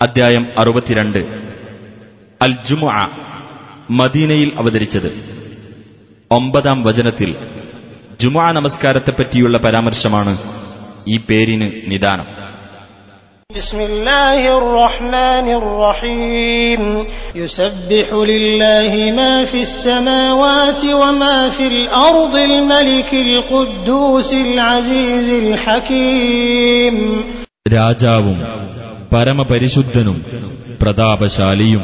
അദ്ധ്യായം അറുപത്തിരണ്ട് അൽ ജുമുഅ മദീനയിൽ അവതരിച്ചത് ഒമ്പതാം വചനത്തിൽ ജുമുഅ നമസ്കാരത്തെപ്പറ്റിയുള്ള പരാമർശമാണ് ഈ പേരിന് നിദാനം بسم الله الرحمن الرحيم يسبح لله ما في السماوات وما في الأرض الملك القدوس العزيز الحكيم രാജാവും പരമപരിശുദ്ധനും പ്രതാപശാലിയും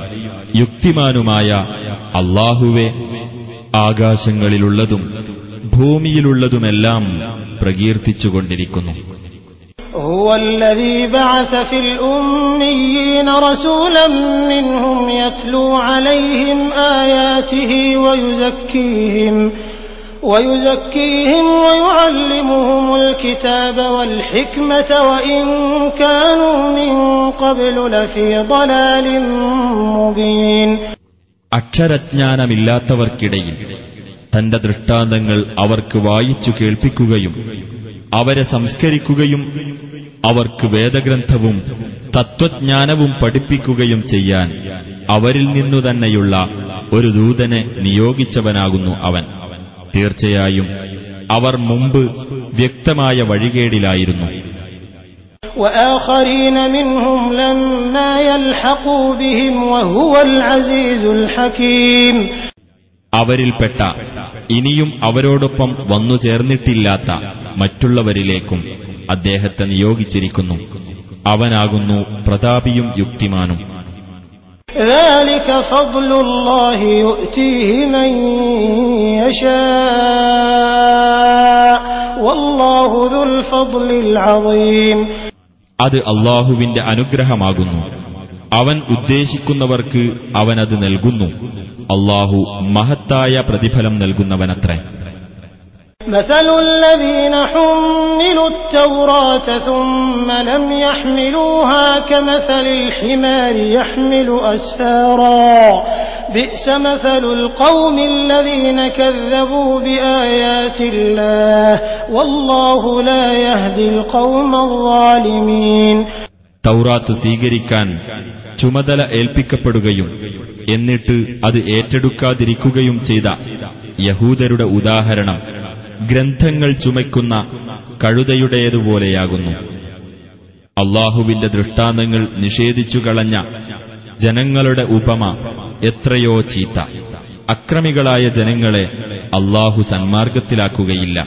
യുക്തിമാനുമായ അള്ളാഹുവെ ആകാശങ്ങളിലുള്ളതും ഭൂമിയിലുള്ളതുമെല്ലാം പ്രകീർത്തിച്ചുകൊണ്ടിരിക്കുന്നു هو الذي بعث في الأميين رسولا منهم يتلو عليهم آياته ويزكيهم ويزكيهم ويعلمهم الكتاب والحكمة وإن كانوا من قبل لفي ضلال مبين അക്ഷരജ്ഞാനമില്ലാത്തവർക്കിടയിൽ തന്റെ ദൃഷ്ടാന്തങ്ങൾ അവർക്ക് വായിച്ചു കേൾപ്പിക്കുകയും അവരെ സംസ്കരിക്കുകയും അവർക്ക് വേദഗ്രന്ഥവും തത്വജ്ഞാനവും പഠിപ്പിക്കുകയും ചെയ്യാൻ അവരിൽ നിന്നു തന്നെയുള്ള ഒരു ദൂതനെ നിയോഗിച്ചവനാകുന്നു അവൻ തീർച്ചയായും അവർ മുമ്പ് വ്യക്തമായ വഴികേടിലായിരുന്നു. അവരിൽപ്പെട്ട ഇനിയും അവരോടൊപ്പം വന്നു ചേർന്നിട്ടില്ലാത്ത മറ്റുള്ളവരിലേക്കും അദ്ദേഹത്തെ നിയോഗിച്ചിരിക്കുന്നു. അവനാകുന്നു പ്രതാപിയും യുക്തിമാനും. ذلك فضل الله يؤتيه من يشاء والله ذو الفضل العظيم അത് അള്ളാഹുവിന്റെ അനുഗ്രഹമാകുന്നു അവൻ ഉദ്ദേശിക്കുന്നവർക്ക് അവനത് നൽകുന്നു അള്ളാഹു മഹത്തായ പ്രതിഫലം നൽകുന്നവനത്രേ مثل الذين حملوا التوراة ثم لم يحملوها كمثل الحمار يحمل أسفارا بئس مثل القوم الذين كذبوا بآيات الله والله لا يهدي القوم الظالمين തൗറാത്ത് സ്വീകരിക്കാൻ ചുമതല ഏൽപ്പിക്കപ്പെടുകയും എന്നിട്ട് അത് ഏറ്റെടുക്കാതിരിക്കുകയും ചെയ്ത യഹൂദരുടെ ഉദാഹരണം ഗ്രന്ഥങ്ങൾ ചുമയ്ക്കുന്ന കഴുതയുടേതുപോലെയാകുന്നു അള്ളാഹുവിന്റെ ദൃഷ്ടാന്തങ്ങൾ നിഷേധിച്ചു കളഞ്ഞ ജനങ്ങളുടെ ഉപമ എത്രയോ ചീത്ത അക്രമികളായ ജനങ്ങളെ അള്ളാഹു സന്മാർഗത്തിലാക്കുകയില്ല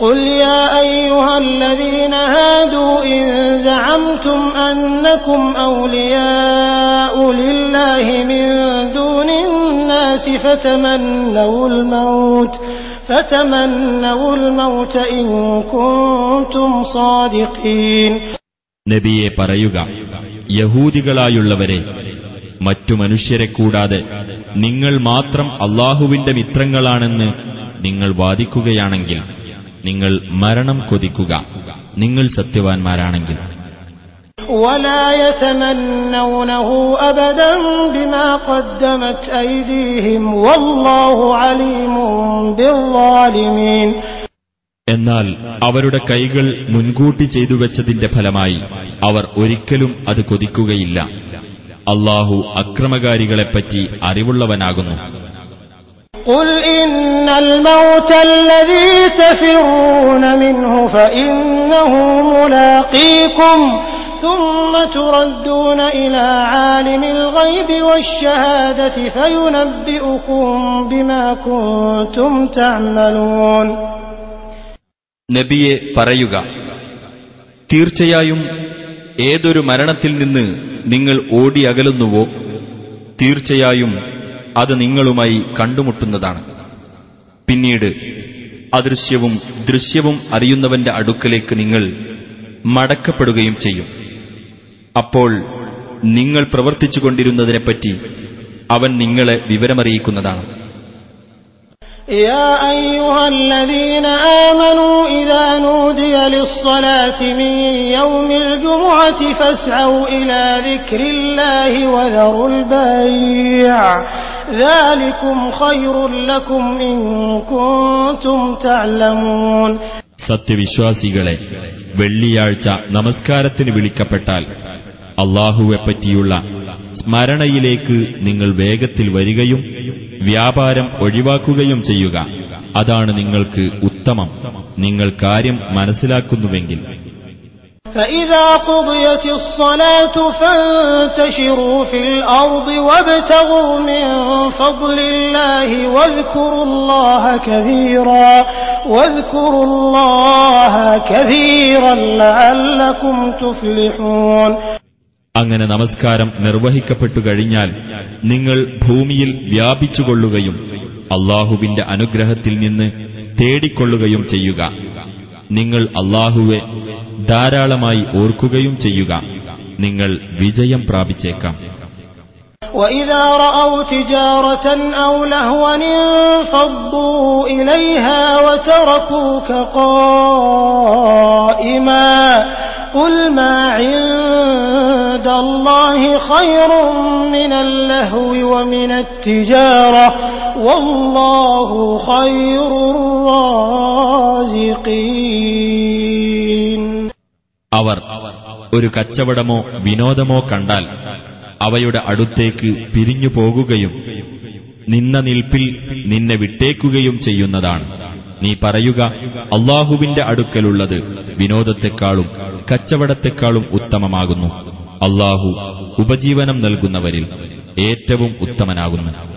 قل يا أيها الذين هادوا إن زعمتم أنكم أولياء لله من دون الناس فتمنوا الموت നബിയെ പറയുക യഹൂദികളായുള്ളവരെ മറ്റു മനുഷ്യരെ കൂടാതെ നിങ്ങൾ മാത്രം അള്ളാഹുവിന്റെ മിത്രങ്ങളാണെന്ന് നിങ്ങൾ വാദിക്കുകയാണെങ്കിൽ നിങ്ങൾ മരണം കൊതിക്കുക നിങ്ങൾ സത്യവാൻമാരാണെങ്കിലും എന്നാൽ അവരുടെ കൈകൾ മുൻകൂട്ടി ചെയ്തു വെച്ചതിന്റെ ഫലമായി അവർ ഒരിക്കലും അത് കൊതിക്കുകയില്ല അള്ളാഹു അക്രമകാരികളെപ്പറ്റി അറിവുള്ളവനാകുന്നു قل إن الموت الذي تفرون منه فإنه ملاقيكم ثم تردون إلى عالم الغيب والشهادة فينبئكم بما كنتم تعملون നബിയെ പറയുക തീർച്ചയായും ഏതൊരു മരണത്തിൽ നിന്ന് നിങ്ങൾ ഓടിയകലുന്നുവോ തീർച്ചയായും അത് നിങ്ങളുമായി കണ്ടുമുട്ടുന്നതാണ് പിന്നീട് അദൃശ്യവും ദൃശ്യവും അറിയുന്നവന്റെ അടുക്കലേക്ക് നിങ്ങൾ മടക്കപ്പെടുകയും ചെയ്യും അപ്പോൾ നിങ്ങൾ പ്രവർത്തിച്ചുകൊണ്ടിരുന്നതിനെപ്പറ്റി അവൻ നിങ്ങളെ വിവരമറിയിക്കുന്നതാണ് يا أيها الذين آمنوا إذا نودي للصلاة من يوم الجمعة فاسعوا إلى ذكر الله وذروا البيع ذلكم خير لكم إن كنتم تعلمون സത്യവിശ്വാസികളെ വെള്ളിയാഴ്ച നമസ്കാരത്തിന് വിളിക്കപ്പെട്ടാൽ അള്ളാഹുവെപ്പറ്റിയുള്ള സ്മരണയിലേക്ക് നിങ്ങൾ വേഗത്തിൽ വരികയും വ്യാപാരം ഒഴിവാക്കുകയും ചെയ്യുക അതാണ് നിങ്ങൾക്ക് ഉത്തമം നിങ്ങൾ കാര്യം മനസ്സിലാക്കുന്നുവെങ്കിൽ فإذا قضيت الصلاة فانتشروا في الأرض وابتغوا من فضل الله واذكروا الله كثيرا واذكروا الله كثيرا لعلكم تفلحون അങ്ങനെ നമസ്കാരം നിർവഹിക്കപ്പെട്ടു കഴിഞ്ഞാൽ നിങ്ങൾ ഭൂമിയിൽ വ്യാപിച്ചുകൊള്ളുകയും അള്ളാഹുവിന്റെ അനുഗ്രഹത്തിൽ നിന്ന് തേടിക്കൊള്ളുകയും ചെയ്യുക നിങ്ങൾ അള്ളാഹുവെ ധാരാളമായി ഓർക്കുകയും ചെയ്യുക നിങ്ങൾ വിജയം പ്രാപിച്ചേക്കാം وإذا رأوا تجارة أو لهوا انفضوا إليها وتركوك قائما قل ما عند الله خير من اللهو ومن التجارة والله خير الرازقين അവർ ഒരു കച്ചവടമോ വിനോദമോ കണ്ടാൽ അവയുടെ അടുത്തേക്ക് പിരിഞ്ഞു പോകുകയും നിന്ന നിൽപ്പിൽ നിന്നെ വിട്ടേക്കുകയും ചെയ്യുന്നതാണ് നീ പറയുക അള്ളാഹുവിന്റെ അടുക്കലുള്ളത് വിനോദത്തെക്കാളും കച്ചവടത്തെക്കാളും ഉത്തമമാകുന്നു. അള്ളാഹു ഉപജീവനം നൽകുന്നവരിൽ ഏറ്റവും ഉത്തമനാകുന്നു.